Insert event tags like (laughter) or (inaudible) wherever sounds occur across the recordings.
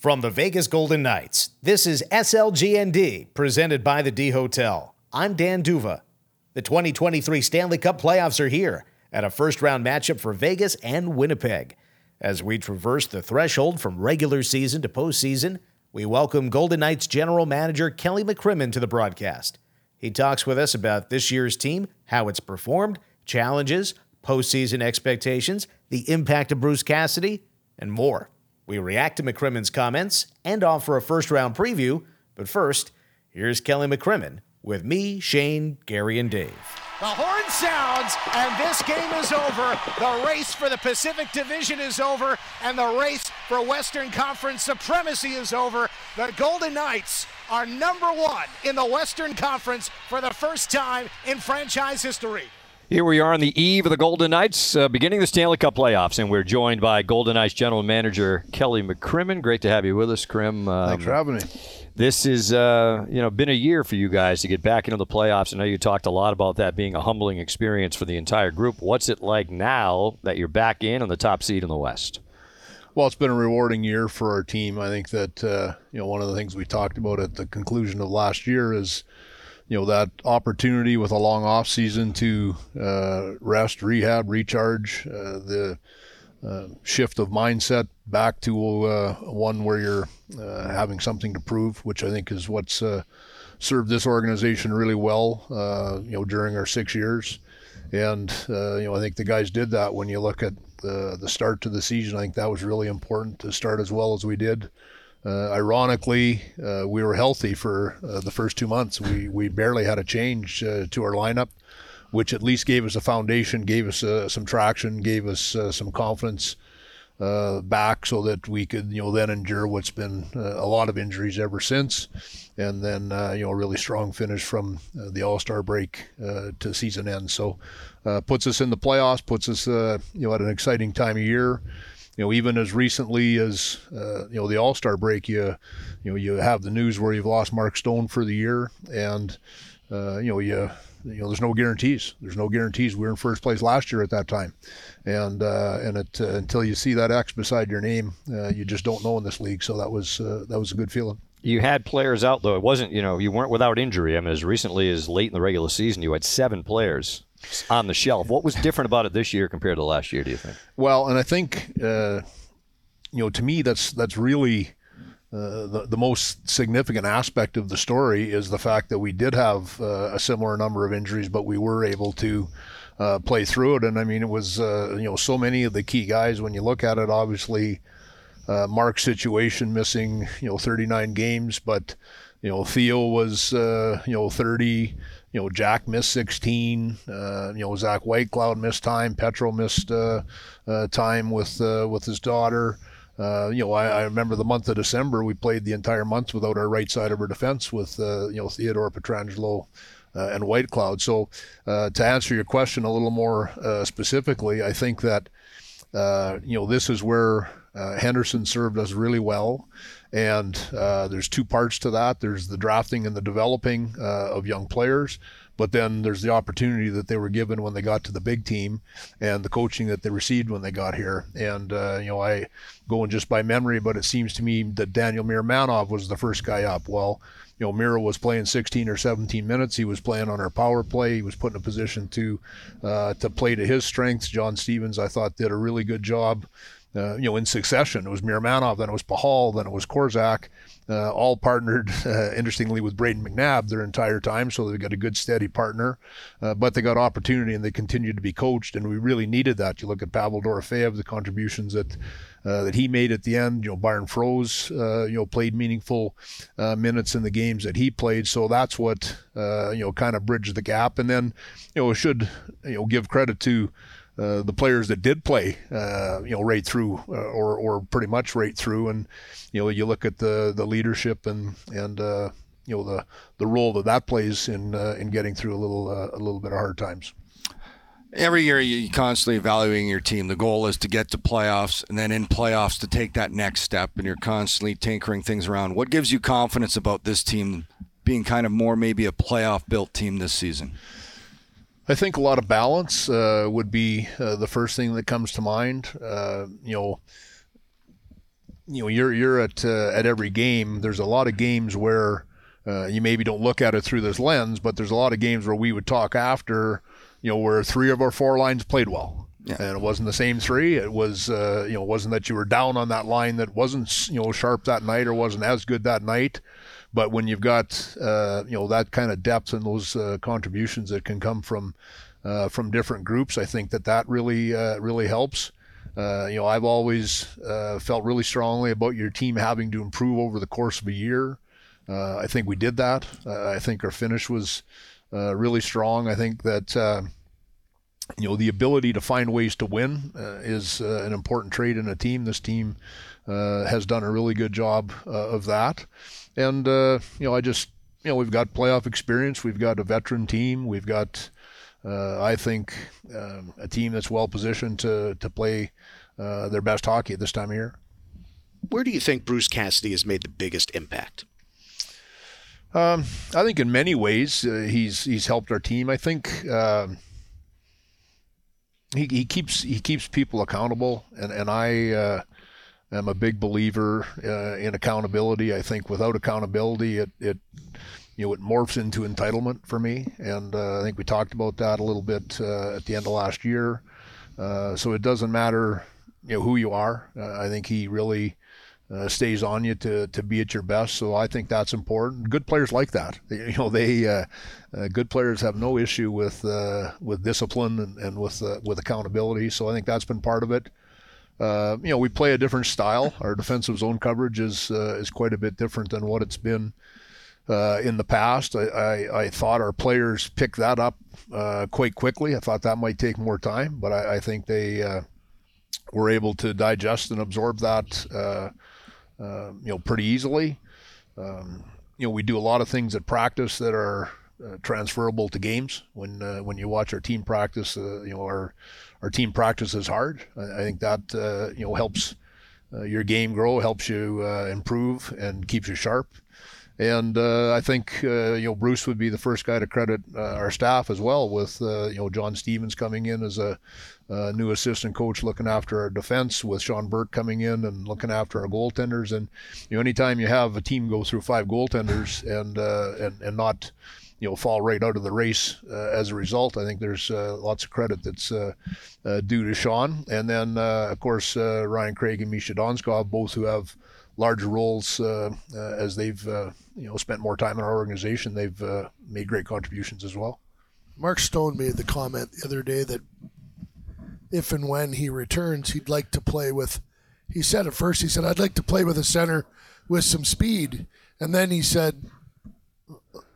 From the Vegas Golden Knights, this is SLGND, presented by the D Hotel. I'm Dan D'Uva. The 2023 Stanley Cup playoffs are here, at a first round matchup for Vegas and Winnipeg. As we traverse the threshold from regular season to postseason, we welcome Golden Knights general manager Kelly McCrimmon to the broadcast. He talks with us about this year's team, how it's performed, challenges, postseason expectations, the impact of Bruce Cassidy, and more. We react to McCrimmon's comments and offer a first round preview. But first, here's Kelly McCrimmon with me, Shane, Gary, and Dave. The horn sounds, and this game is over. The race for the Pacific Division is over, and the race for Western Conference supremacy is over. The Golden Knights are number one in the Western Conference for the first time in franchise history. Here we are on the eve of the Golden Knights, uh, beginning the Stanley Cup playoffs, and we're joined by Golden Knights general manager Kelly McCrimmon. Great to have you with us, Krim. Um, Thanks for having me. This is, uh, you know, been a year for you guys to get back into the playoffs. I know you talked a lot about that being a humbling experience for the entire group. What's it like now that you're back in on the top seed in the West? Well, it's been a rewarding year for our team. I think that uh, you know one of the things we talked about at the conclusion of last year is you know that opportunity with a long off season to uh, rest, rehab, recharge, uh, the uh, shift of mindset back to uh, one where you're uh, having something to prove, which I think is what's uh, served this organization really well. you know, during our six years, and you know I think the guys did that. When you look at the the start to the season, I think that was really important to start as well as we did. Uh, ironically, uh, we were healthy for uh, the first two months. We we barely had a change uh, to our lineup, which at least gave us a foundation, gave us uh, some traction, gave us uh, some confidence back, so that we could you know then endure what's been a lot of injuries ever since, and then you know a really strong finish from the All Star break to season end. So puts us in the playoffs, puts us you know at an exciting time of year you know, even as recently as uh, you know the All Star break, you you know you have the news where you've lost Mark Stone for the year, and uh, you know you you know there's no guarantees. There's no guarantees. We were in first place last year at that time, and uh, and it, uh, until you see that X beside your name, uh, you just don't know in this league. So that was uh, that was a good feeling. You had players out though. It wasn't you know you weren't without injury. I mean, as recently as late in the regular season, you had seven players on the shelf. What was different about it this year compared to last year? Do you think? Well, and I think uh, you know to me that's that's really. Uh, the, the most significant aspect of the story is the fact that we did have uh, a similar number of injuries, but we were able to uh, play through it. And I mean, it was uh, you know so many of the key guys when you look at it. Obviously, uh, Mark's situation, missing you know 39 games, but you know Theo was uh, you know 30 you know, Jack missed 16. Uh, you know, Zach Whitecloud missed time. Petro missed uh, uh, time with uh, with his daughter. Uh, you know, I, I, remember the month of December, we played the entire month without our right side of our defense with, uh, you know, Theodore Pietrangelo and Whitecloud. So, to answer your question a little more specifically, I think that, you know, this is where Henderson served us really well. And uh, there's two parts to that. There's the drafting and the developing uh, of young players, but then there's the opportunity that they were given when they got to the big team, and the coaching that they received when they got here. And uh, you know, I going just by memory, but it seems to me that Daniel Miromanov was the first guy up. Well, you know, Miro was playing 16 or 17 minutes. He was playing on our power play. He was put in a position to uh, to play to his strengths. John Stevens, I thought, did a really good job uh, you know, in succession. It was Miromanov, then it was Pachal, then it was Korczak, uh, all partnered, (laughs) uh, interestingly, with Brayden McNabb their entire time. So they got a good, steady partner. Uh, but they got opportunity and they continued to be coached, and we really needed that. You look at Pavel Dorofeev, the contributions that uh, that he made at the end. You know, Byron Froese, uh, you know, played meaningful minutes in the games that he played. So that's what you know kind of bridged the gap. And then you know, should you know give credit to uh, the players that did play, uh, you know, right through uh, or or pretty much right through, and you know, you look at the the leadership and and uh, you know the the role that that plays in uh, in getting through a little a little bit of hard times. Every year, you're constantly evaluating your team. The goal is to get to playoffs, and then in playoffs to take that next step. And you're constantly tinkering things around. What gives you confidence about this team being kind of more maybe a playoff built team this season? I think a lot of balance uh, would be uh, the first thing that comes to mind. Uh, you know, you know, you're you're at uh, at every game. There's a lot of games where uh, you maybe don't look at it through this lens, but there's a lot of games where we would talk after, you know, where three of our four lines played well. Yeah. And it wasn't the same three. It was, uh, you know, wasn't that you were down on that line that wasn't, you know, sharp that night or wasn't as good that night. But when you've got, uh, you know, that kind of depth and those uh, contributions that can come from, uh, from different groups, I think that that really, uh, really helps. Uh, you know, I've always felt really strongly about your team having to improve over the course of a year. I think we did that. I think our finish was really strong. I think that you know the ability to find ways to win uh, is uh, an important trait in a team. This team uh, has done a really good job of that. And uh, you know, I just you know we've got playoff experience. We've got a veteran team. We've got uh, I think um, a team that's well positioned to to play uh, their best hockey at this time of year. Where do you think Bruce Cassidy has made the biggest impact? Um, I think in many ways uh, he's he's helped our team. I think um, he, he keeps he keeps people accountable, and and I uh, I'm a big believer uh, in accountability. I think without accountability, it, it you know it morphs into entitlement for me, and uh, I think we talked about that a little bit uh, at the end of last year. Uh, so it doesn't matter you know who you are. Uh, I think he really uh, stays on you to, to be at your best. So I think that's important. Good players like that. (laughs) You know, they uh, uh, good players have no issue with with discipline and, and with with accountability. So I think that's been part of it. Uh, you know, we play a different style. Our defensive zone coverage is uh, is quite a bit different than what it's been uh, in the past. I, I, I, thought our players picked that up uh, quite quickly. I thought that might take more time, but I, I think they uh, were able to digest and absorb that, you know, pretty easily. Um, you know, we do a lot of things at practice that are transferable to games. When when you watch our team practice, you know, our our team practices hard. I, I think that uh, you know helps uh, your game grow, helps you uh, improve, and keeps you sharp. And uh, I think uh, you know Bruce would be the first guy to credit uh, our staff as well, with you know John Stevens coming in as a new assistant coach looking after our defense, with Sean Burke coming in and looking after our goaltenders. And you know anytime you have a team go through five goaltenders and and and not you know fall right out of the race uh, as a result. I think there's uh, lots of credit that's uh, uh due to Sean, and then uh, of course uh, Ryan Craig and Misha Donskov, both who have larger roles uh, uh, as they've uh, you know spent more time in our organization. They've made great contributions as well. Mark Stone made the comment the other day that if and when he returns, he'd like to play with. He said at first, he said, "I'd like to play with a center with some speed," and then he said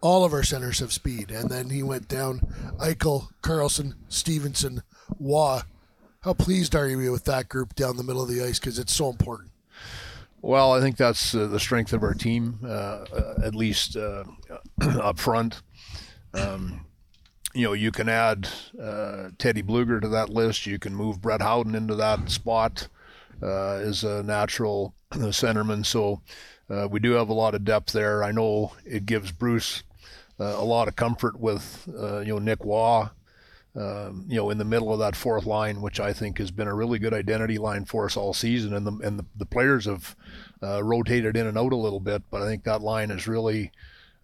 all of our centers have speed. And then he went down Eichel, Karlsson, Stephenson, Roy. How pleased are you with that group down the middle of the ice because it's so important? Well, I think that's uh, the strength of our team, uh, uh, at least (clears throat) up front. Um, you know, you can add Teddy Blueger to that list. You can move Brett Howden into that spot as a natural (clears throat) centerman. So we do have a lot of depth there. I know it gives Bruce uh, a lot of comfort with uh, you know Nick Roy, um, you know in the middle of that fourth line, which I think has been a really good identity line for us all season, and the and the, the players have uh, rotated in and out a little bit, but I think that line has really.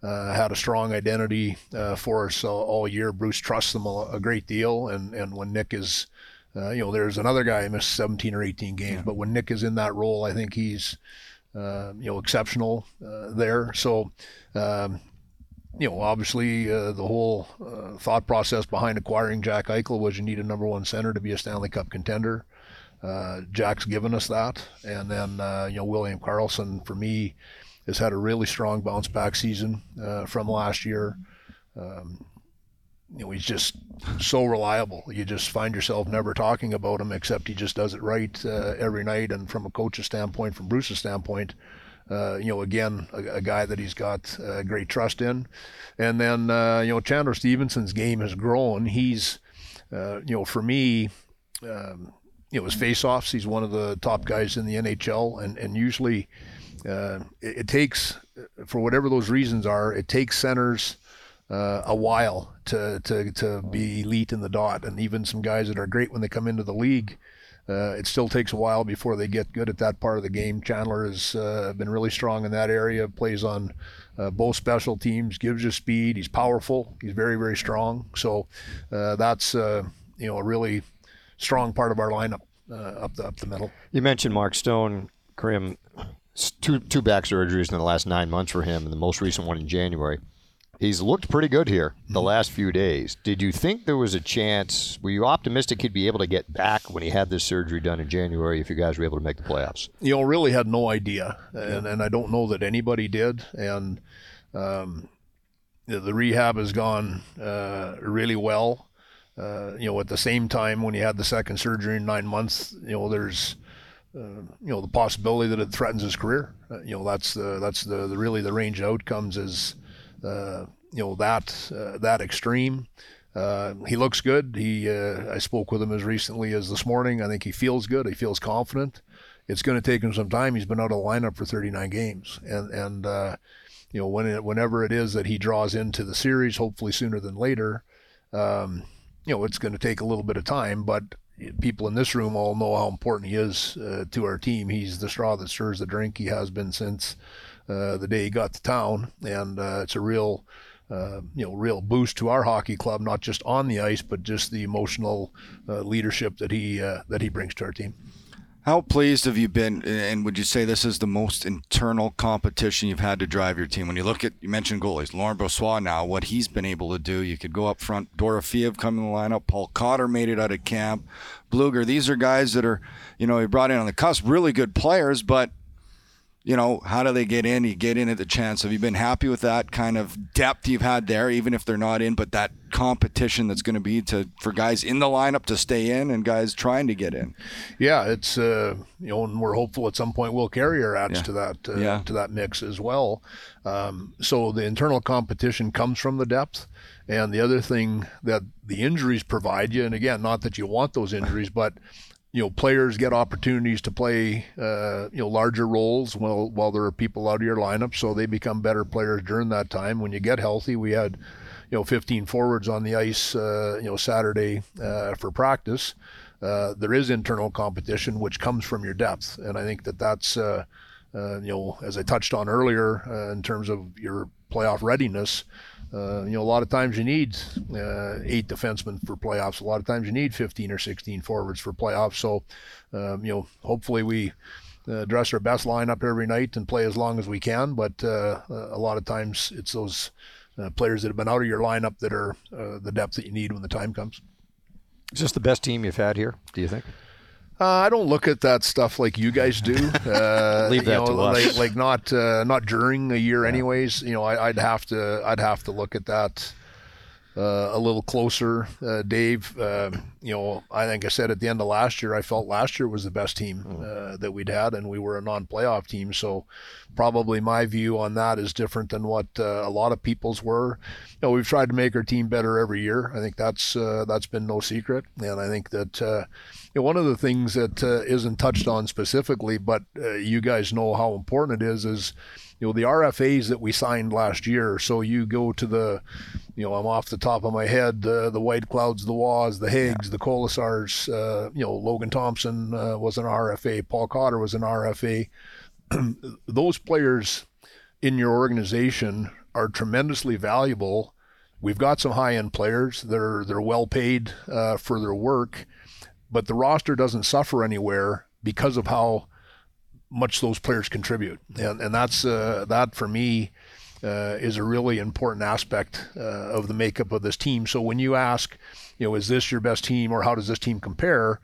Uh, had a strong identity uh, for us all, all, year. Bruce trusts them a, a, great deal, and, and when Nick is, uh, you know, there's another guy who missed 17 or 18 games, yeah. but when Nick is in that role, I think he's, you know, exceptional there. So, um, you know, obviously uh, the whole uh, thought process behind acquiring Jack Eichel was you need a number one center to be a Stanley Cup contender. Uh, Jack's given us that, and then uh, you know William Karlsson for me has had a really strong bounce back season uh, from last year. Um, you know, he's just so reliable. You just find yourself never talking about him, except he just does it right uh, every night. And from a coach's standpoint, from Bruce's standpoint, uh, you know, again, a, a, guy that he's got uh, great trust in. And then, uh, you know, Chandler Stephenson's game has grown. He's, uh, you know, for me, um, you know, his faceoffs, he's one of the top guys in the NHL. And, and usually uh, it, it, takes, for whatever those reasons are, it takes centers a while to, to, to be elite in the dot. And even some guys that are great when they come into the league uh, it still takes a while before they get good at that part of the game. Chandler has uh, been really strong in that area. Plays on uh, both special teams, gives you speed. He's powerful. He's very very strong. So uh, that's uh, you know a really strong part of our lineup uh, up the up the middle. You mentioned Mark Stone, Krim, two two back surgeries in the last nine months for him, and the most recent one in January. He's looked pretty good here the Mm-hmm. last few days. Did you think there was a chance? Were you optimistic he'd be able to get back when he had this surgery done in January if you guys were able to make the playoffs? you know, really had no idea, and and I don't know that anybody did. And um, the, the rehab has gone uh, really well. Uh, you know, at the same time, when you had the second surgery in nine months, you know, there's uh, you know the possibility that it threatens his career. Uh, you know, that's the that's the, the really the range of outcomes is uh, you know that uh, that extreme. Uh, he looks good. He uh, I spoke with him as recently as this morning. I think he feels good. He feels confident. It's going to take him some time. He's been out of the lineup for 39 games, and and uh, you know when it, whenever it is that he draws into the series, hopefully sooner than later, um, you know it's going to take a little bit of time. But people in this room all know how important he is uh, to our team. He's the straw that stirs the drink. He has been since the day he got to town, and uh, it's a real uh, you know, real boost to our hockey club, not just on the ice, but just the emotional uh, leadership that he uh, that he brings to our team. How pleased have you been, and would you say this is the most internal competition you've had to drive your team? When you look at, you mentioned goalies, Laurent Brossoit now, what he's been able to do. You could go up front, Dorofeev coming in the lineup, Paul Cotter made it out of camp, Blueger. These are guys that are, you know, he brought in on the cusp, really good players, but you know, how do they get in? You get in at the chance. Have you been happy with that kind of depth you've had there, even if they're not in, but that competition that's going to be to for guys in the lineup to stay in and guys trying to get in? Yeah, it's uh, you know, and we're hopeful at some point Will Carrier adds Yeah. to that uh, Yeah. to that mix as well. Um, so the internal competition comes from the depth, and the other thing that the injuries provide you, and again, not that you want those injuries, but you know, players get opportunities to play, uh, you know, larger roles while while there are people out of your lineup, so they become better players during that time. When you get healthy, we had, you know, 15 forwards on the ice, uh, you know, Saturday uh, for practice. Uh, there is internal competition, which comes from your depth, and I think that that's, uh, uh, you know, as I touched on earlier, in terms of your playoff readiness. Uh, you know, a lot of times you need uh, eight defensemen for playoffs. A lot of times you need 15 or 16 forwards for playoffs. So, um, you know, hopefully we uh, dress our best lineup every night and play as long as we can. But uh, a lot of times it's those uh, players that have been out of your lineup that are uh, the depth that you need when the time comes. Is this the best team you've had here? Do you think? Uh, I don't look at that stuff like you guys do. (laughs) Uh, Leave that you know, to us. Like, like not uh, not during a year, anyways. You know, I, I'd have to I'd have to look at that uh, a little closer, uh, Dave. Uh, you know, I think I said at the end of last year, I felt last year was the best team uh, that we'd had, and we were a non-playoff team. So, probably my view on that is different than what uh, a lot of people's were. You know, we've tried to make our team better every year. I think that's uh, that's been no secret, and I think that uh, know, one of the things that uh, isn't touched on specifically, but uh, you guys know how important it is, is you know the RFAs that we signed last year. So you go to the, you know, I'm off the top of my head, uh, the Whiteclouds, the Roys, the Higgs, the Kolesars. Uh, you know, Logan Thompson uh, was an RFA, Paul Cotter was an RFA. (clears throat) Those players in your organization are tremendously valuable. We've got some high-end players. They're they're well paid uh, for their work, but the roster doesn't suffer anywhere because of how much those players contribute, and and that's uh, that for me uh, is a really important aspect uh, of the makeup of this team. So when you ask, you know, is this your best team or how does this team compare?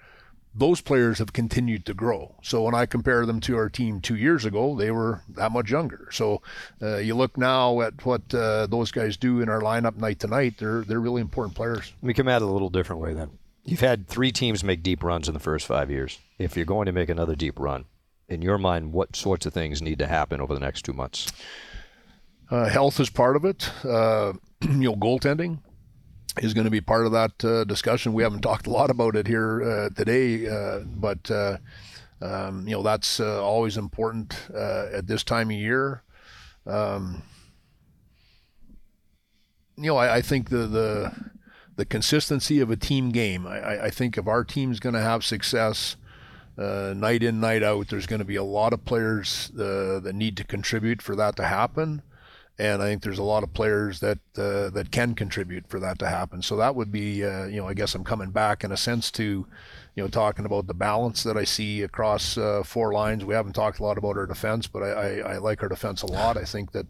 Those players have continued to grow. So when I compare them to our team two years ago, they were that much younger. So uh, you look now at what uh, those guys do in our lineup night to night. They're they're really important players. Me come at it a little different way then. You've had three teams make deep runs in the first five years. If you're going to make another deep run, in your mind, what sorts of things need to happen over the next two months? Uh, health is part of it. Uh, (clears throat) you know, goaltending is going to be part of that uh, discussion. We haven't talked a lot about it here uh, today, uh, but uh, um, you know that's always important at this time of year. Um, you know, I, I think the the the consistency of a team game. I, I- think if our team's going to have success, uh, night in, night out. There's going to be a lot of players uh, that need to contribute for that to happen, and I think there's a lot of players that uh, that can contribute for that to happen. So that would be, uh, you know, I guess I'm coming back in a sense to, you know, talking about the balance that I see across uh, four lines. We haven't talked a lot about our defense, but I, I, I like our defense a lot. I think that.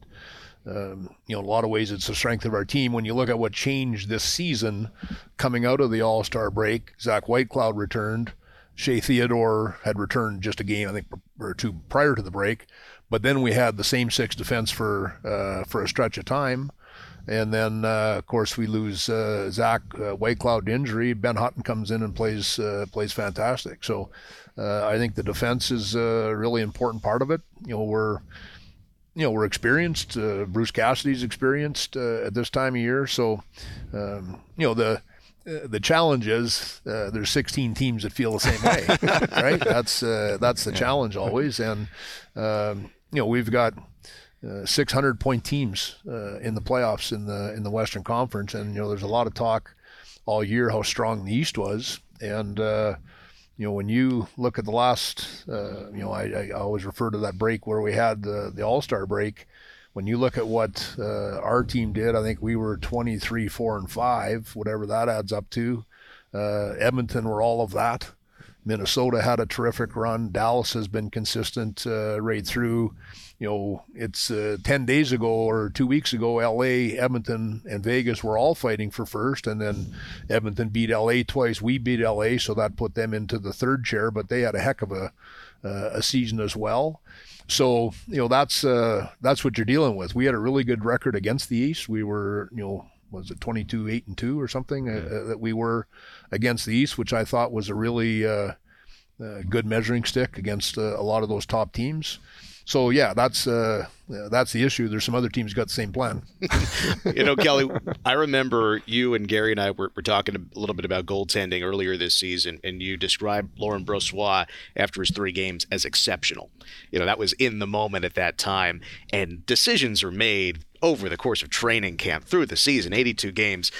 Um, you know, in a lot of ways, it's the strength of our team. When you look at what changed this season, coming out of the All Star break, Zach Whitecloud returned. Shea Theodore had returned just a game, I think, or two prior to the break. But then we had the same six defense for uh, for a stretch of time. And then, uh, of course, we lose uh, Zach uh, Whitecloud to injury. Ben Hutton comes in and plays uh, plays fantastic. So uh, I think the defense is a really important part of it. You know, we're you know we're experienced. Uh, Bruce Cassidy's experienced uh, at this time of year. So um, you know the the challenge is uh, there's 16 teams that feel the same way, (laughs) right? That's uh, that's the challenge always, and um, you know we've got uh, 600 point teams uh, in the playoffs in the in the Western Conference, and you know there's a lot of talk all year how strong the East was, and uh, you know when you look at the last, uh, you know I, I always refer to that break where we had the the All Star break when you look at what uh, our team did, I think we were 23, 4, and 5, whatever that adds up to. Uh, Edmonton were all of that. Minnesota had a terrific run. Dallas has been consistent uh, right through. You know, it's uh, 10 days ago or two weeks ago, LA, Edmonton, and Vegas were all fighting for first. And then Edmonton beat LA twice. We beat LA, so that put them into the third chair, but they had a heck of a, uh, a season as well. So you know that's uh, that's what you're dealing with. We had a really good record against the East. We were you know was it 22 8 and 2 or something uh, uh, that we were against the East, which I thought was a really uh, uh good measuring stick against uh, a lot of those top teams. So yeah, that's uh, that's the issue. There's some other teams got the same plan. (laughs) you know, Kelly, I remember you and Gary and I were, were talking a little bit about goaltending earlier this season, and you described Laurent Brossoit after his three games as exceptional. You know, that was in the moment at that time, and decisions are made over the course of training camp through the season, 82 games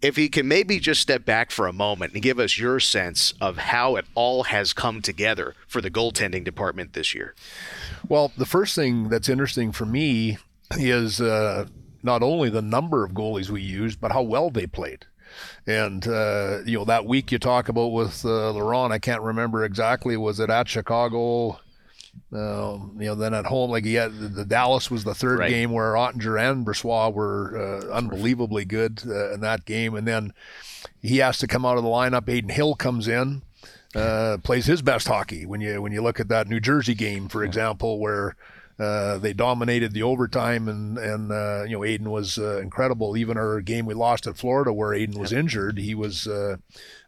if he can maybe just step back for a moment and give us your sense of how it all has come together for the goaltending department this year. Well, the first thing that's interesting for me is uh, not only the number of goalies we used, but how well they played. And uh, you know that week you talk about with uh, Laurent, I can't remember exactly. Was it at Chicago? Um, you know, then at home, like he had the Dallas was the third right. game where Oettinger and Brossoit were uh, unbelievably good uh, in that game, and then he has to come out of the lineup. Adin Hill comes in, uh, plays his best hockey. When you when you look at that New Jersey game, for example, where uh, they dominated the overtime, and and uh, you know Adin was uh, incredible. Even our game we lost at Florida, where Adin was injured, he was uh,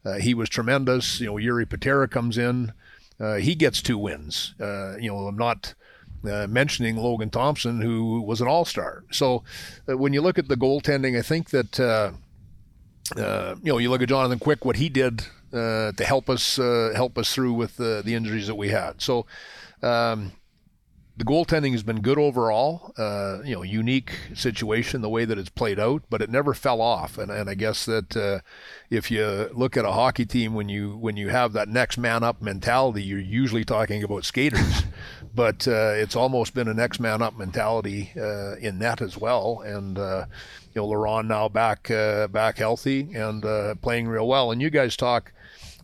uh, he was tremendous. You know Jiri Patera comes in, uh, he gets two wins. Uh, you know, I'm not uh, mentioning Logan Thompson, who was an All Star. So uh, when you look at the goaltending, I think that uh, uh, you know you look at Jonathan Quick, what he did to help us help us through with the injuries that we had. So. Um, the goaltending has been good overall. Uh, you know, unique situation the way that it's played out, but it never fell off. And, and I guess that uh, if you look at a hockey team when you when you have that next man up mentality, you're usually talking about skaters, (laughs) but uh, it's almost been a next man up mentality uh, in net as well. And uh, you know, Laurent now back uh, back healthy and playing real well. And you guys talk.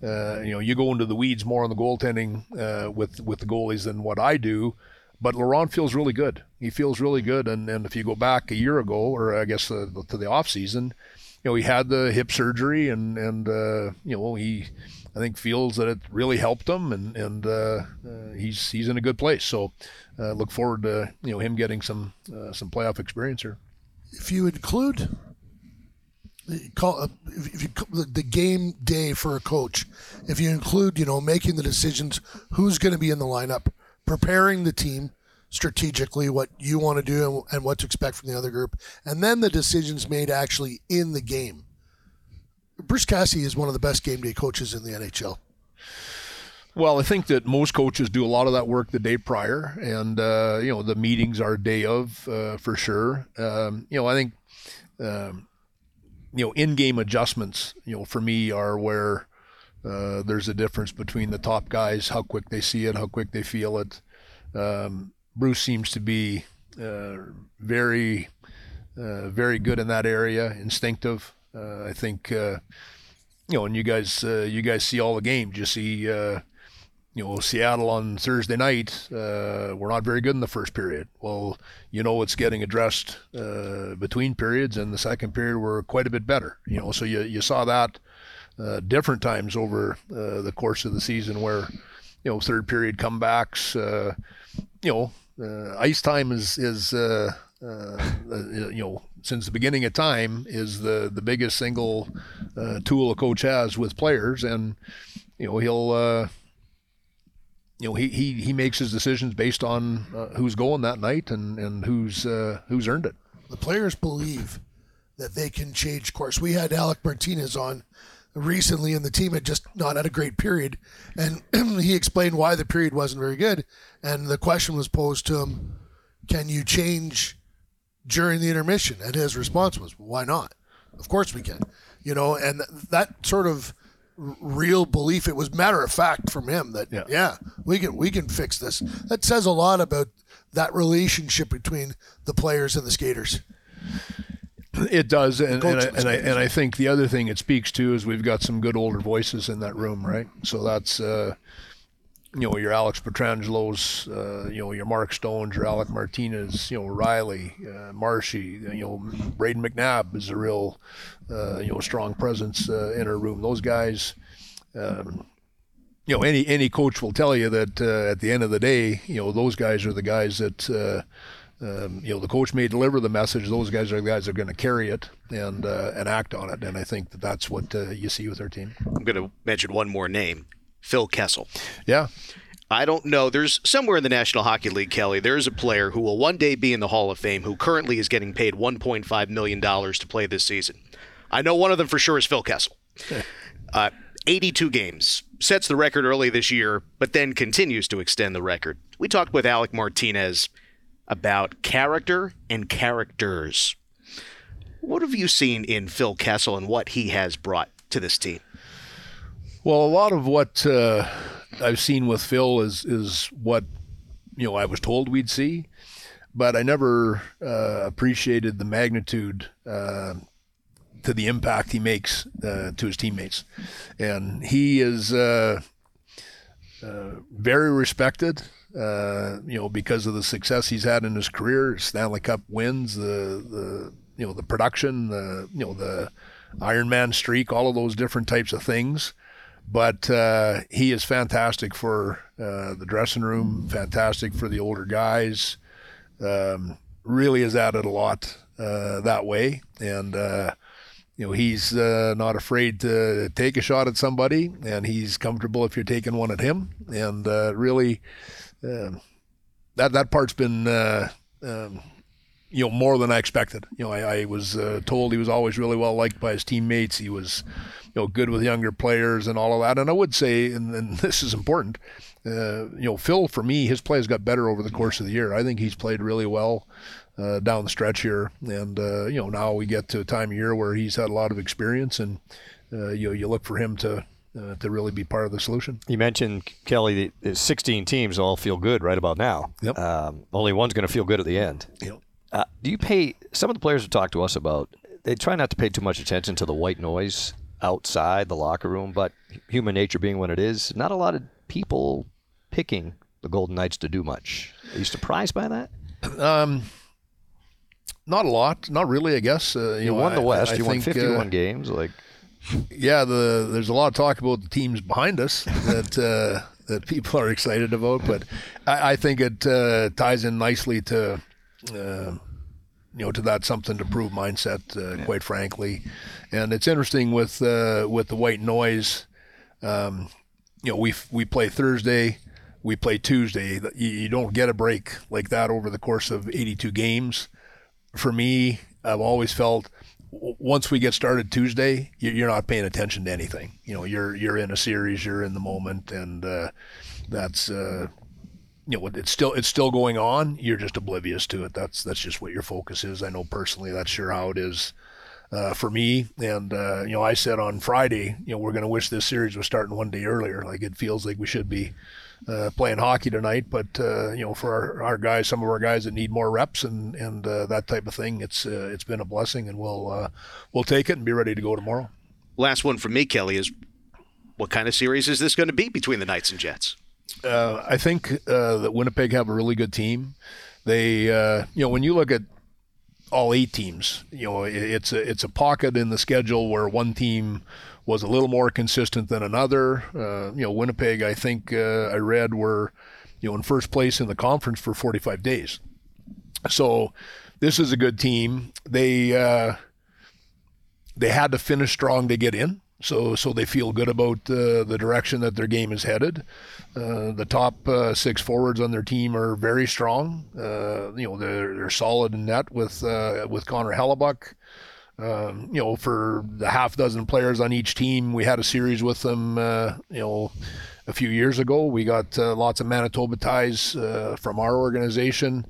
you know, you go into the weeds more on the goaltending with with the goalies than what I do. But Laurent feels really good. He feels really good. And, and if you go back a year ago, or I guess uh, to the off season, you know, he had the hip surgery and, and uh, you know, he, I think feels that it really helped him and, and uh, uh he's, he's in a good place. So uh, look forward to, you know, him getting some, some playoff experience here. If you include call if you the game day for a coach if you include you know making the decisions who's going to be in the lineup preparing the team strategically what you want to do and what to expect from the other group, and then the decisions made actually in the game. Bruce Cassidy is one of the best game day coaches in the NHL. Well, I think that most coaches do a lot of that work the day prior, and uh, you know the meetings are day of uh, for sure. Um, you know, I think um, you know in-game adjustments. You know, for me are where Uh, there's a difference between the top guys, how quick they see it, how quick they feel it. Um, Bruce seems to be uh, very, uh, very good in that area, instinctive. Uh, I think, uh, you know, and you guys, you guys see all the games. You see, you know, Seattle on Thursday night, we're not very good in the first period. Well, you know, it's getting addressed between periods, and the second period we're quite a bit better. You know, so you, you saw that uh, different times over uh, the course of the season where, you know, third period comebacks, uh, you know, uh, ice time is, is you know, since the beginning of time is the, the biggest single tool a coach has with players. And, you know, he'll, you know, he, he, he makes his decisions based on uh, who's going that night and, and who's uh, who's earned it. The players believe that they can change course. We had Alec Martinez on recently, and the team had just not had a great period, and (clears throat) he explained why the period wasn't very good. And the question was posed to him: Can you change during the intermission? And his response was, "Why not? Of course we can." You know, and that sort of real belief. It was matter of fact from him that yeah. yeah, we can we can fix this. That says a lot about that relationship between the players and the skaters. It does, and, and, I, and, I, and I think the other thing it speaks to is we've got some good older voices in that room, right? So that's uh, you know your Alex Pietrangelos, uh, you know your Mark Stones, your Alec Martinez, you know Riley, uh, Marshy, you know Brayden McNabb is a real uh, you know strong presence uh, in our room. Those guys. Um, you know, any any coach will tell you that uh, at the end of the day, you know, those guys are the guys that uh, um, you know, the coach may deliver the message. Those guys are the guys that are going to carry it and uh, and act on it. And I think that that's what uh, you see with our team. I'm going to mention one more name, Phil Kessel. Yeah. I don't know. There's somewhere in the National Hockey League, Kelly, there's a player who will one day be in the Hall of Fame who currently is getting paid $1.5 million to play this season. I know one of them for sure is Phil Kessel. Uh, 82 games, sets the record early this year, but then continues to extend the record. We talked with Alec Martinez about character and characters. What have you seen in Phil Kessel and what he has brought to this team? Well, a lot of what uh, I've seen with Phil is is what you know I was told we'd see, but I never uh, appreciated the magnitude uh, to the impact he makes uh, to his teammates, and he is uh, uh, very respected. You know, because of the success he's had in his career, Stanley Cup wins, the the you know the production, the you know the Ironman streak, all of those different types of things but uh, he is fantastic for uh, the dressing room, fantastic for the older guys. Um, really has added a lot uh, that way, and uh, you know he's uh, not afraid to take a shot at somebody, and he's comfortable if you're taking one at him, and uh, really um, that that part's been. Um, you know, more than I expected. You know, I, I was told he was always really well liked by his teammates. He was, you know, good with younger players and all of that. And I would say, and, and (laughs) this is important, uh, you know, Phil, for me, his play has got better over the course of the year. I think he's played really well uh, down the stretch here. And, uh, you know, now we get to a time of year where he's had a lot of experience and, uh, you know, you look for him to, uh, to really be part of the solution. You mentioned Kelly. The 16 teams all feel good right about now. Yep. Um, only one's going to feel good at the end. Yep. Uh, do you pay? Some of the players have talked to us about. They try not to pay too much attention to the white noise outside the locker room, but human nature being what it is, not a lot of people picking the Golden Knights to do much. Are you surprised by that? Um, not a lot, not really. I guess uh, you, you know, won the West. I, I you think, won 51 uh, games. Like, yeah, the there's a lot of talk about the teams behind us that uh, that people are excited about, but I, I think it uh, ties in nicely to uh, you know, to that something to prove mindset, uh, yeah. quite frankly. And it's interesting with uh, with the white noise. Um, you know, we we play Thursday, we play Tuesday. You, you, don't get a break like that over the course of 82 games. For me, I've always felt once we get started Tuesday, you're not paying attention to anything. You know, you're you're in a series, you're in the moment, and uh, that's uh, you know it's still it's still going on you're just oblivious to it that's that's just what your focus is i know personally that's sure how it is uh, for me. And uh, you know, I said on Friday, you know, we're going to wish this series was starting one day earlier. Like it feels like we should be uh, playing hockey tonight, but uh, you know, for our, our guys, some of our guys that need more reps and and uh, that type of thing, it's uh, it's been a blessing, and we'll uh, we'll take it and be ready to go tomorrow. Last one from me, Kelly, is what kind of series is this going to be between the Knights and Jets? Uh, I think uh, that Winnipeg have a really good team. They, uh, you know, when you look at all eight teams, you know, it's a it's a pocket in the schedule where one team was a little more consistent than another. Uh, you know, Winnipeg, I think uh, I read were, you know, in first place in the conference for 45 days. So this is a good team. They uh, they had to finish strong to get in. So, so they feel good about uh, the direction that their game is headed. Uh, the top uh, six forwards on their team are very strong. Uh, you know, they're they're solid in net with uh, with Connor Hellebuyck. Um, you know, for the half dozen players on each team, we had a series with them. Uh, you know, a few years ago, we got lots of Manitoba ties from our organization.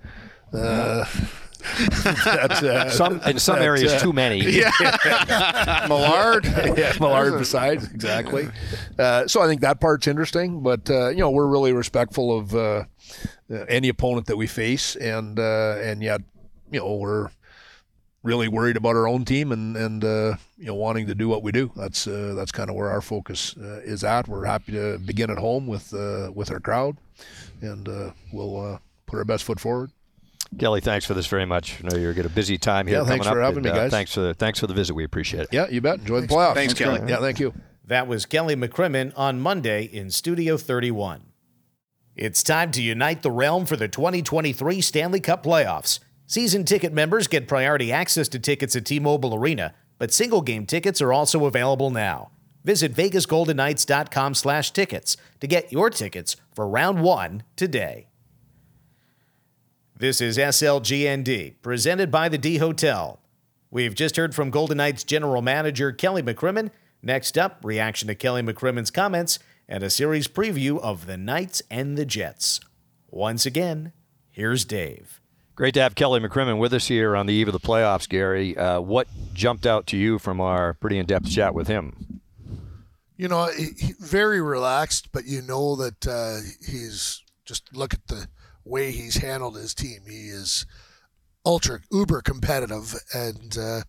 That's, uh, some in some areas uh, too many. (laughs) Yeah. (laughs) Millard, (laughs) yeah, Millard besides exactly. Uh, so I think that part's interesting, but uh, you know we're really respectful of uh, any opponent that we face, and uh, and yet you know we're really worried about our own team and and you know wanting to do what we do. That's that's kind of where our focus is at. We're happy to begin at home with with our crowd, and we'll put our best foot forward. Kelly, thanks for this very much. I know you're getting a busy time here. Yeah, thanks for up, having and, me, guys. Uh, thanks for the thanks for the visit. We appreciate it. Yeah, you bet. Enjoy the playoffs. Thanks, Kelly. Yeah, thank you. That was Kelly McCrimmon on Monday in Studio 31. It's time to unite the realm for the 2023 Stanley Cup playoffs. Season ticket members get priority access to tickets at T-Mobile Arena, but single game tickets are also available now. Visit vegasgoldenknights.com/tickets to get your tickets for round 1 today. This is SLGND, presented by the D Hotel. We've just heard from Golden Knights General Manager Kelly McCrimmon. Next up, reaction to Kelly McCrimmon's comments and a series preview of the Knights and the Jets. Once again, here's Dave. Great to have Kelly McCrimmon with us here on the eve of the playoffs, Gary. Uh, what jumped out to you from our pretty in depth chat with him? You know, he, very relaxed, but you know that uh, he's just look at the way he's handled his team. He is ultra uber competitive, and uh,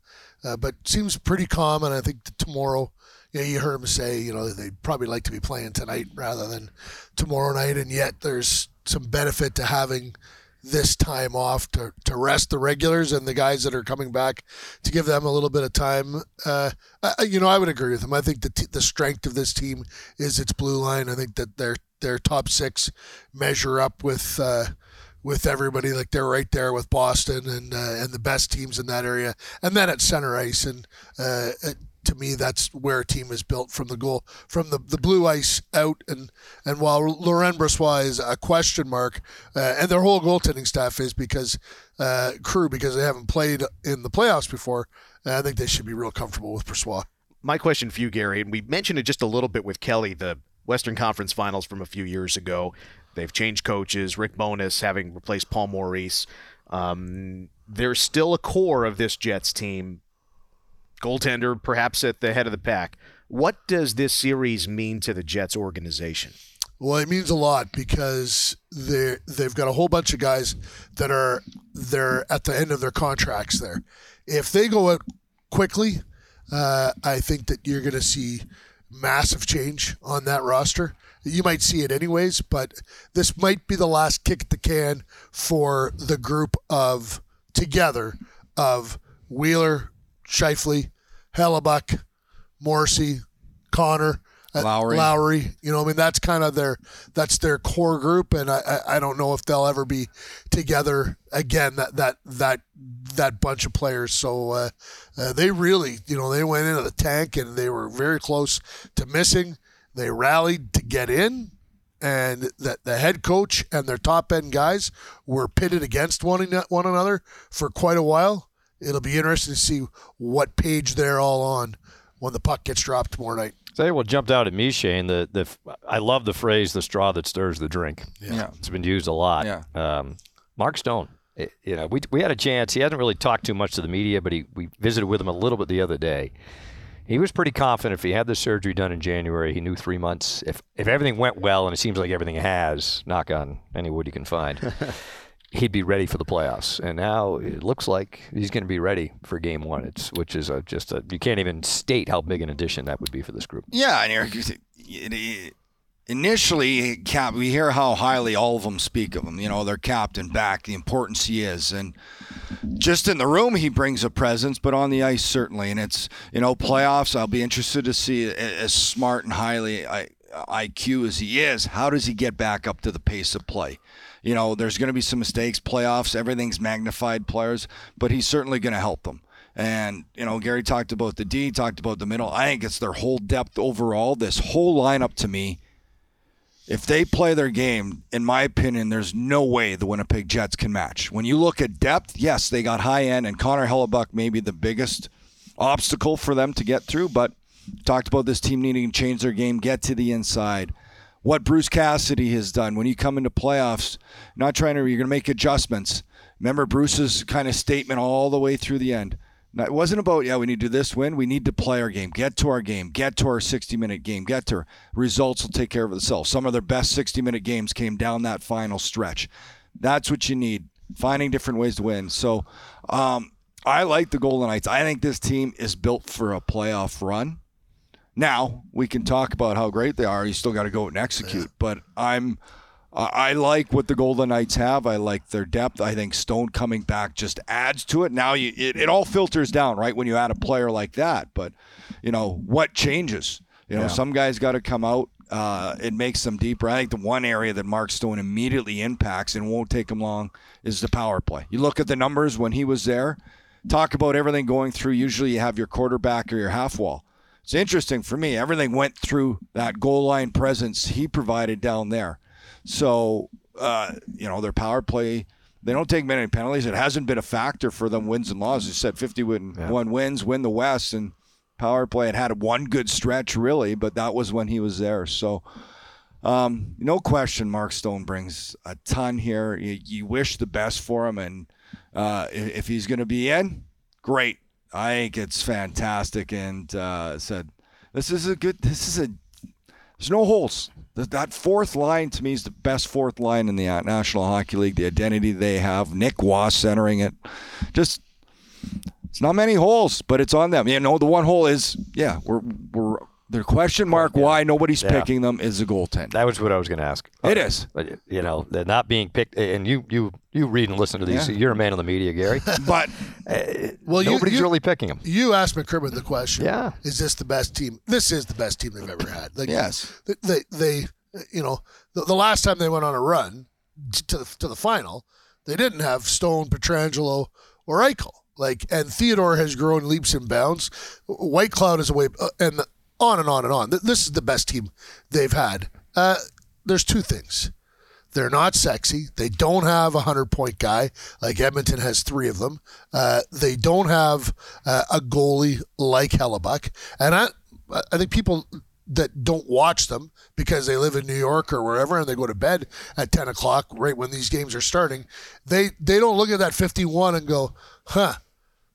uh, but seems pretty calm. And I think tomorrow, you you heard him say, you know, they'd probably like to be playing tonight rather than tomorrow night, and yet there's some benefit to having this time off to, to rest the regulars and the guys that are coming back to give them a little bit of time. Uh, I, you know, I would agree with him. I think the, t- the strength of this team is its blue line. I think that they're their top six measure up with uh, with everybody. Like they're right there with Boston and uh, and the best teams in that area. And then at center ice, and uh, to me, that's where a team is built from the goal from the, the blue ice out. And and while Laurent Brossoit is a question mark, uh, and their whole goaltending staff is because uh, crew because they haven't played in the playoffs before. I think they should be real comfortable with Brossoit. My question for you, Gary, and we mentioned it just a little bit with Kelly, the Western Conference Finals from a few years ago. They've changed coaches. Rick Bowness having replaced Paul Maurice. Um, there's still a core of this Jets team. Goaltender, perhaps at the head of the pack. What does this series mean to the Jets organization? Well, it means a lot because they they've got a whole bunch of guys that are they're at the end of their contracts there. If they go out quickly, uh, I think that you're going to see massive change on that roster. You might see it anyways, but this might be the last kick at the can for the group of together of Wheeler, Scheifele, Hellebuyck, Morrissey, Connor, Lowry. Lowry. You know, I mean, that's kind of their that's their core group, and I, I don't know if they'll ever be together again. That that that that bunch of players. So uh, uh, they really, you know, they went into the tank and they were very close to missing. They rallied to get in, and that the head coach and their top end guys were pitted against one one another for quite a while. It'll be interesting to see what page they're all on when the puck gets dropped tomorrow night. Say what jumped out at me, Shane. The the I love the phrase "the straw that stirs the drink." Yeah, it's been used a lot. Yeah. Um, Mark Stone. It- you know, we we had a chance. He hasn't really talked too much to the media, but he we visited with him a little bit the other day. He was pretty confident if he had the surgery done in January, he knew three months. If if everything went well, and it seems like everything has, knock on any wood you can find, (laughs) he'd be ready for the playoffs. And now it looks like he's going to be ready for Game One. It's which is a, just a you can't even state how big an addition that would be for this group. Yeah, and Eric, it- it- initially, Cap, we hear how highly all of them speak of him. You know, their captain back, the importance he is, and just in the room, he brings a presence, but on the ice, certainly. And it's you know, playoffs. I'll be interested to see as smart and highly IQ as he is. How does he get back up to the pace of play? You know, there's going to be some mistakes. Playoffs, everything's magnified players, but he's certainly going to help them. And, you know, Gary talked about the D, talked about the middle. I think it's their whole depth overall. This whole lineup to me, if they play their game, in my opinion, there's no way the Winnipeg Jets can match. When you look at depth, yes, they got high end, and Connor Hellebuyck may be the biggest obstacle for them to get through, but talked about this team needing to change their game, get to the inside. What Bruce Cassidy has done when you come into playoffs, not trying to, you're going to make adjustments. Remember Bruce's kind of statement all the way through the end. Now, it wasn't about, yeah, we need to do this win. We need to play our game, get to our game, get to our 60 minute game, get to our results will take care of themselves. Some of their best 60 minute games came down that final stretch. That's what you need, finding different ways to win. So um, I like the Golden Knights. I think this team is built for a playoff run. Now we can talk about how great they are. You still got to go and execute. But I'm, I like what the Golden Knights have. I like their depth. I think Stone coming back just adds to it. Now you, it, it all filters down right when you add a player like that. But you know what changes? You know some guys got to come out. Uh, it makes them deeper. I think the one area that Mark Stone immediately impacts and won't take him long is the power play. You look at the numbers when he was there. Talk about everything going through. Usually you have your quarterback or your half wall. It's interesting for me. Everything went through that goal line presence he provided down there. So, uh, you know, their power play, they don't take many penalties. It hasn't been a factor for them wins and losses. You said 51 wins, win the West, and power play had had one good stretch, really, but that was when he was there. So, um, no question, Mark Stone brings a ton here. You, you wish the best for him, and uh, if he's going to be in, great. I think it's fantastic, and uh, said this is a good. This is a. There's no holes. That fourth line to me is the best fourth line in the uh, National Hockey League. The identity they have, Nick Wass centering it, just it's not many holes, but it's on them. You know, the one hole is yeah, we're we're the question mark why nobody's Yeah. picking them is the goaltender. That was what I was going to ask. It is. But, you know, they're not being picked. And you you you read and listen to these. Yeah. You're a man of the media, Gary. (laughs) But Well, Nobody's you, really picking them. You asked McCrimmon the question. Yeah. Is this the best team? This is the best team they've ever had. Like, Yes. They, they, they you know, the, the last time they went on a run to the, to the final, they didn't have Stone, Pietrangelo, or Eichel. Like, and Theodore has grown leaps and bounds. Whitecloud is away, uh, and on and on and on. This is the best team they've had. Uh, there's two things. They're not sexy. They don't have a hundred point guy like Edmonton has three of them. Uh, they don't have uh, a goalie like Hellebuyck, and I I think people that don't watch them because they live in New York or wherever and they go to bed at ten o'clock right when these games are starting, they they don't look at that fifty one and go, huh.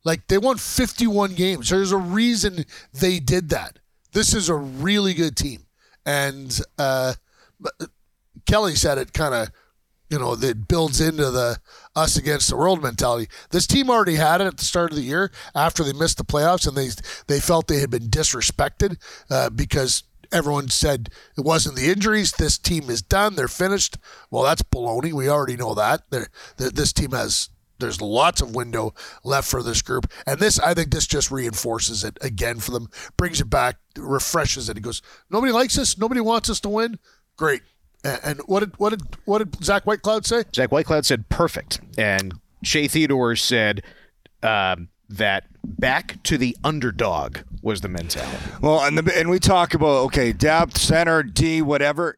Like they won 51 games. There's a reason they did that. This is a really good team, and uh, Kelly said it kind of, you know, that builds into the us against the world mentality. This team already had it at the start of the year after they missed the playoffs and they they felt they had been disrespected uh, because everyone said it wasn't the injuries. This team is done. They're finished. Well, that's baloney. We already know that. They're, that this team has. There's lots of window left for this group, and this I think this just reinforces it again for them, brings it back, refreshes it. He goes, nobody likes us, nobody wants us to win. Great, and, and what did what did what did Zach Whitecloud say? Zach Whitecloud said perfect, and Shea Theodore said um, that back to the underdog was the mentality. Well, and the, and we talk about okay, depth, center, D, whatever.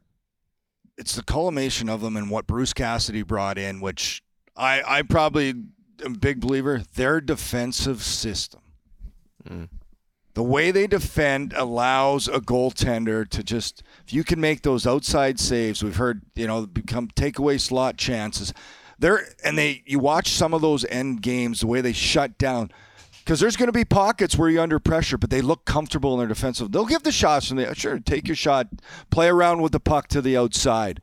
It's the culmination of them and what Bruce Cassidy brought in, which I I probably am a big believer. Their defensive system, mm. the way they defend, allows a goaltender to just if you can make those outside saves. We've heard you know become takeaway slot chances. they're and they you watch some of those end games the way they shut down because there's going to be pockets where you're under pressure, but they look comfortable in their defensive. They'll give the shots and they sure take your shot, play around with the puck to the outside,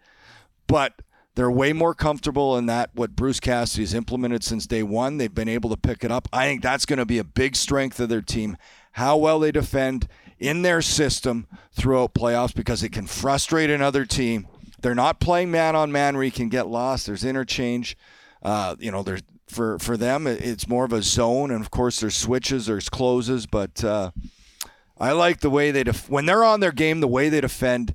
but they're way more comfortable in that what Bruce Cassidy's implemented since day one. They've been able to pick it up. I think that's going to be a big strength of their team. How well they defend in their system throughout playoffs because it can frustrate another team. They're not playing man on man where you can get lost. There's interchange. Uh, you know, there's for for them it's more of a zone, and of course there's switches, there's closes. But uh, I like the way they def- when they're on their game, the way they defend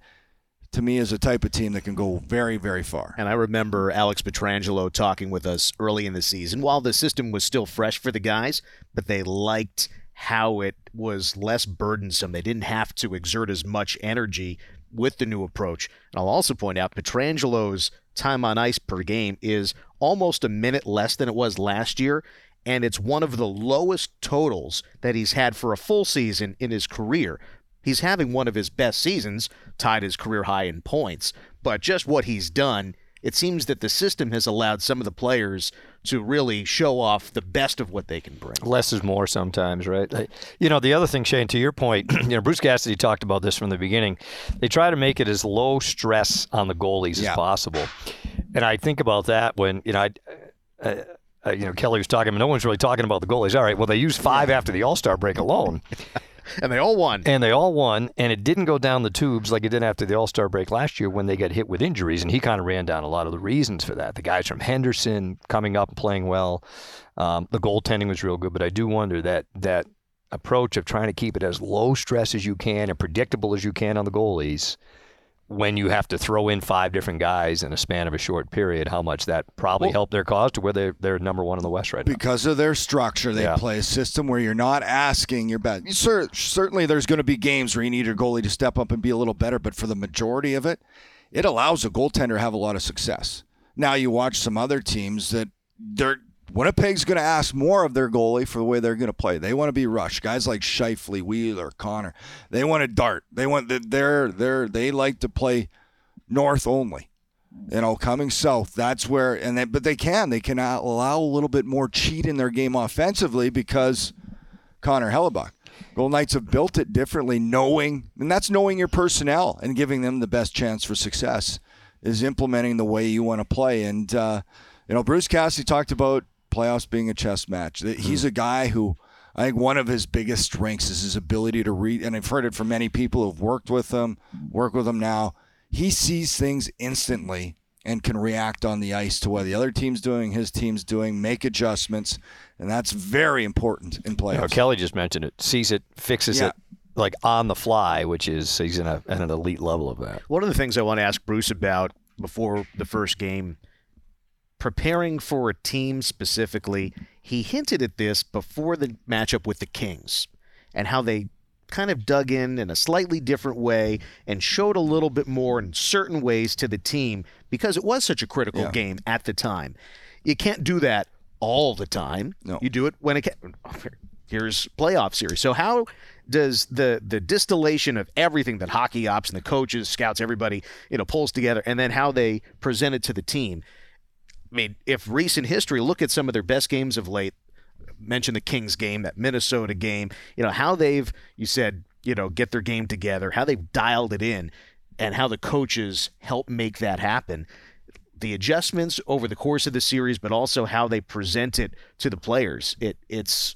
to me is a type of team that can go very, very far. And I remember Alex Pietrangelo talking with us early in the season while the system was still fresh for the guys, but they liked how it was less burdensome. They didn't have to exert as much energy with the new approach. And I'll also point out Pietrangelo's time on ice per game is almost a minute less than it was last year. And it's one of the lowest totals that he's had for a full season in his career. He's having one of his best seasons, tied his career high in points. But just what he's done, it seems that the system has allowed some of the players to really show off the best of what they can bring. Less is more sometimes, right? You know, the other thing, Shane, to your point, (clears throat) you know, Bruce Cassidy talked about this from the beginning. They try to make it as low stress on the goalies yeah. as possible. And I think about that when, you know, I, uh, uh, you know, Kelly was talking, no one's really talking about the goalies. All right, well, they used five after the All Star break alone. (laughs) and they all won. And they all won, and it didn't go down the tubes like it did after the All Star break last year when they got hit with injuries. And he kind of ran down a lot of the reasons for that. The guys from Henderson coming up and playing well. Um, the goaltending was real good, but I do wonder that that approach of trying to keep it as low stress as you can and predictable as you can on the goalies when you have to throw in five different guys in a span of a short period, how much that probably well, helped their cause to where they're, they're number one in the West right now. Because of their structure, they yeah. play a system where you're not asking your best. certainly, there's going to be games where you need your goalie to step up and be a little better, but for the majority of it, it allows a goaltender to have a lot of success. Now you watch some other teams that they're Winnipeg's going to ask more of their goalie for the way they're going to play. They want to be rushed. Guys like Scheifele, Wheeler, Connor, they want to dart. They want they're they're they like to play north only. You know, coming south. That's where and they, but they can they can allow a little bit more cheat in their game offensively because Connor Hellebuyck. Golden Knights have built it differently, knowing and that's knowing your personnel and giving them the best chance for success is implementing the way you want to play. And uh, you know, Bruce Cassidy talked about playoffs being a chess match. He's hmm. a guy who I think one of his biggest strengths is his ability to read, and I've heard it from many people who've worked with him, work with him now. He sees things instantly and can react on the ice to what the other team's doing, his team's doing, make adjustments, and that's very important in playoffs. You know, Kelly just mentioned it. Sees it, fixes yeah. it like on the fly, which is he's in a, at an elite level of that. One of the things I want to ask Bruce about before the first game preparing for a team specifically, he hinted at this before the matchup with the Kings and how they kind of dug in in a slightly different way and showed a little bit more in certain ways to the team because it was such a critical yeah. game at the time. You can't do that all the time. No. You do it when it can. (laughs) Here's playoff series. So how does the the distillation of everything that hockey ops and the coaches, scouts, everybody, you know, pulls together and then how they present it to the team I mean, if recent history, look at some of their best games of late. Mention the Kings game, that Minnesota game. You know how they've you said you know get their game together, how they've dialed it in, and how the coaches help make that happen. The adjustments over the course of the series, but also how they present it to the players. It it's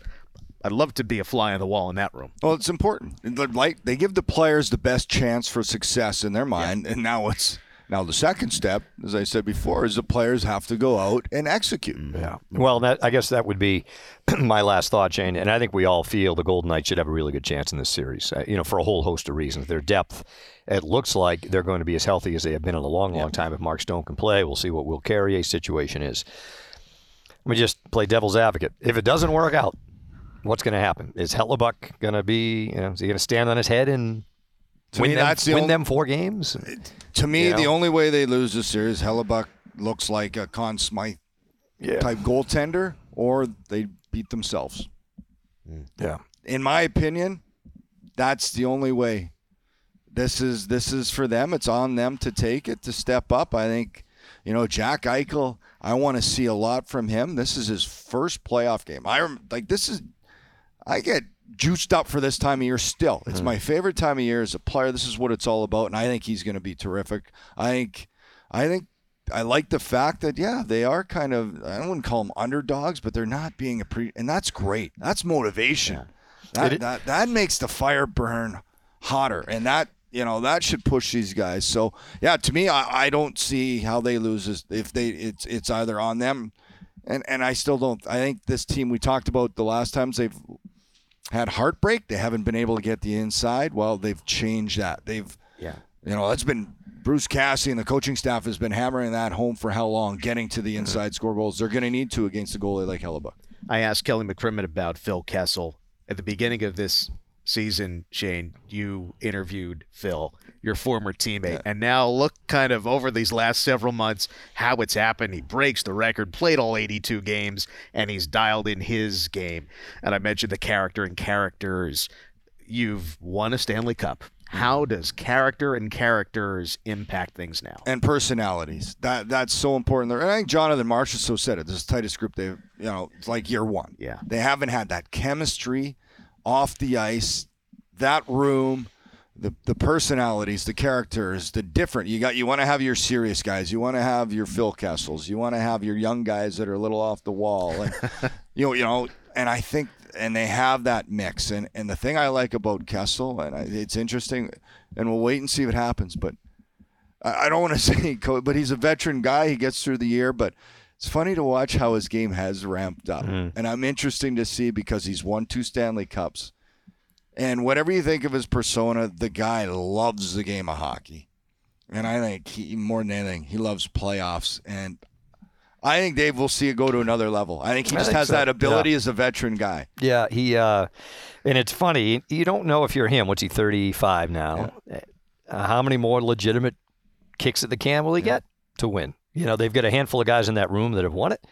I'd love to be a fly on the wall in that room. Well, it's important. Like they give the players the best chance for success in their mind, yeah. and now it's now, the second step, as I said before, is the players have to go out and execute. Mm, yeah. Well, that I guess that would be (clears throat) my last thought, Shane. And I think we all feel the Golden Knights should have a really good chance in this series. Uh, you know, for a whole host of reasons. Their depth, it looks like they're going to be as healthy as they have been in a long, long time. If Mark Stone can play, we'll see what Will Carrier's situation is. Let me just play devil's advocate. If it doesn't work out, what's going to happen? Is Hellebuyck going to be? You know, is he going to stand on his head and to win, me, them, the win only, them four games? To me, you know? the only way they lose this series, Hellebuyck looks like a Conn Smythe yeah. type goaltender, or they beat themselves. Mm. Yeah. In my opinion, that's the only way. This is this is for them. It's on them to take it to step up. I think, you know, Jack Eichel. I want to see a lot from him. This is his first playoff game. I like this is. I get juiced up for this time of year still. It's hmm. my favorite time of year as a player. This is what it's all about, and I think he's going to be terrific. I think, I think, I like the fact that yeah, they are kind of. I wouldn't call them underdogs, but they're not being a pre, and that's great. That's motivation. That, that that makes the fire burn hotter, and that you know that should push these guys. So yeah, to me, I, I don't see how they lose this if they it's it's either on them, and and I still don't. I think this team we talked about the last times they've had heartbreak. They haven't been able to get the inside. Well, they've changed that. They've Yeah. you know that's been Bruce Cassidy and the coaching staff has been hammering that home for how long, getting to the mm-hmm. inside score goals. They're going to need to against a goalie like Hellebuyck. I asked Kelly McCrimmon about Phil Kessel at the beginning of this season. Shane, you interviewed Phil, your former teammate, and now look kind of over these last several months how it's happened. He breaks the record, played all 82 games, and he's dialed in his game. And I mentioned the character and characters. You've won a Stanley Cup. Mm-hmm. How does character and characters impact things now? and personalities. That that's so important. And I think Jonathan Marchessault said it. This is the tightest group they've you know, it's like year one. Yeah. They haven't had that chemistry off the ice, that room, the the personalities, the characters, the different you got you want to have your serious guys, you want to have your Phil Kessels, you want to have your young guys that are a little off the wall. And (laughs) you know, you know, and I think and they have that mix. And and the thing I like about Kessel, and I, it's interesting, and we'll wait and see what happens, but I I don't want to (laughs) say, but he's a veteran guy. He gets through the year, but it's funny to watch how his game has ramped up, and I'm interesting to see because he's won two Stanley Cups, and whatever you think of his persona, the guy loves the game of hockey, and I think he more than anything he loves playoffs, and I think Dave will see it go to another level. I think he just think has so, that ability yeah. as a veteran guy. Yeah, he uh and it's funny, you don't know if you're him. What's he 35 now? Uh, how many more legitimate kicks at the can will he get to win? You know, they've got a handful of guys in that room that have won it.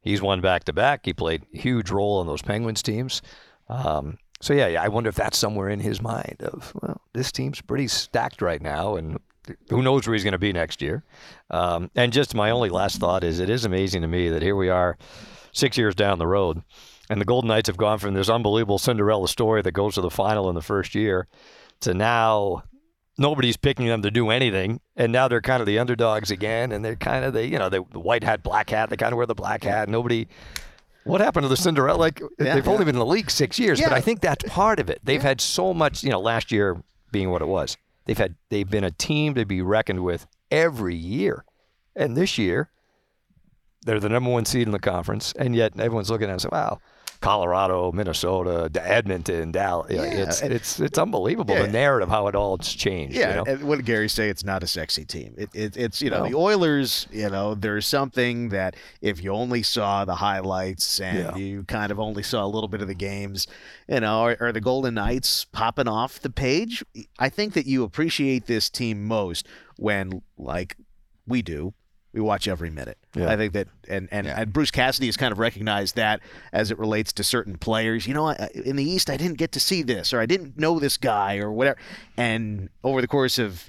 He's won back to back. He played huge role on those Penguins teams. Um, so yeah, yeah, I wonder if that's somewhere in his mind of well, this team's pretty stacked right now, and who knows where he's going to be next year. Um, and just my only last thought is, it is amazing to me that here we are, six years down the road, and the Golden Knights have gone from this unbelievable Cinderella story that goes to the final in the first year to now nobody's picking them to do anything, and now they're kind of the underdogs again, and they're kind of the you know the, the white hat, black hat. They kind of wear the black hat. Nobody. What happened to the Cinderella? Like they've only been in the league six years, but I think that's part of it. They've had so much, you know, last year being what it was. They've had they've been a team to be reckoned with every year, and this year they're the number one seed in the conference, and yet everyone's looking at it and saying, "Wow, Colorado, Minnesota, Edmonton, Dallas. Yeah, it's and- it's it's unbelievable Yeah. the narrative how it all has changed. Yeah, you know? and what did Gary say? It's not a sexy team. It, it, it's you know No. the Oilers. You know, there's something that if you only saw the highlights and Yeah. you kind of only saw a little bit of the games, you know, are, are the Golden Knights popping off the page? I think that you appreciate this team most when, like we do, we watch every minute. Yeah. I think that, and and, Yeah. and Bruce Cassidy has kind of recognized that as it relates to certain players. You know, I- in the East, I didn't get to see this, or I didn't know this guy, or whatever. And over the course of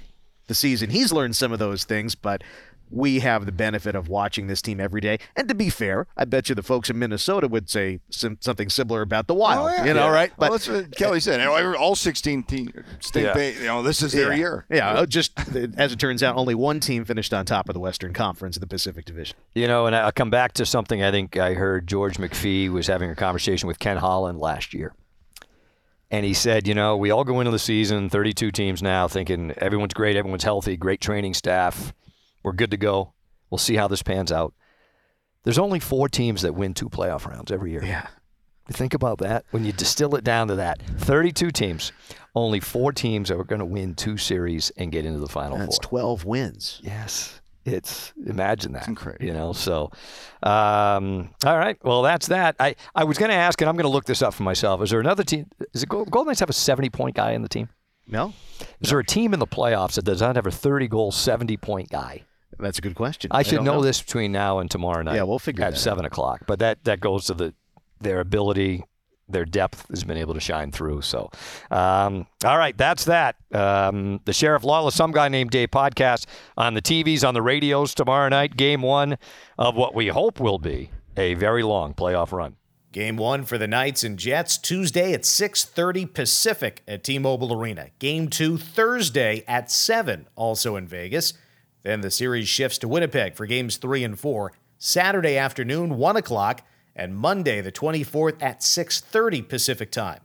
the season, he's learned some of those things, but. We have the benefit of watching this team every day, and to be fair, I bet you the folks in Minnesota would say sim- something similar about the Wild. You know, right? Well, that's what Kelly said. All 16 teams, state Yeah. ba- you know, this is their yeah. year. Yeah, uh, just (laughs) as it turns out, only one team finished on top of the Western Conference in the Pacific Division. You know, and I'll come back to something I think I heard George McPhee was having a conversation with Ken Holland last year. And he said, you know, we all go into the season, 32 teams now, thinking everyone's great, everyone's healthy, great training staff, we're good to go. We'll see how this pans out. There's only four teams that win two playoff rounds every year. Yeah. Think about that. When you distill it down to that, 32 teams, only four teams are going to win two series and get into the final That's four. 12 wins. Yes. It's imagine that. incredible. You know, so um, all right. Well, that's that. I, I was going to ask, and I'm going to look this up for myself. Is there another team? Is it Golden Knights have a 70 point guy in the team? No? Is there a team in the playoffs that does not have a 30 goal, 70 point guy? That's a good question. I should don't know, this between now and tomorrow night. Yeah, we'll figure at that out. seven o'clock. But that that goes to the their ability, their depth has been able to shine through. So, um, all right, that's that. Um, the Sheriff Lawless, some guy named Dave podcast on the TVs, on the radios tomorrow night. Game one of what we hope will be a very long playoff run. Game one for the Knights and Jets Tuesday at 6:30 Pacific at T-Mobile Arena. Game two Thursday at 7, also in Vegas. Then the series shifts to Winnipeg for games three and four Saturday afternoon, 1 o'clock, and Monday the 24th at 6:30 Pacific time.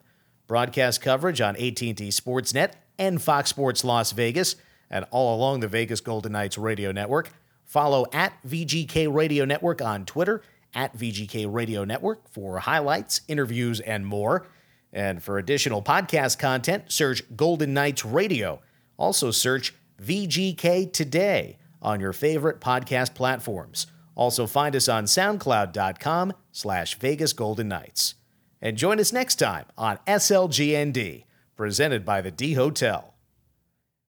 Broadcast coverage on AT&T Sportsnet and Fox Sports Las Vegas, and all along the Vegas Golden Knights radio network. Follow at VGK Radio Network on Twitter at VGK Radio Network for highlights, interviews, and more. And for additional podcast content, search Golden Knights Radio. Also search VGK Today on your favorite podcast platforms. Also find us on soundcloud.com slash Vegas Golden Knights. And join us next time on SLGND, presented by the D Hotel.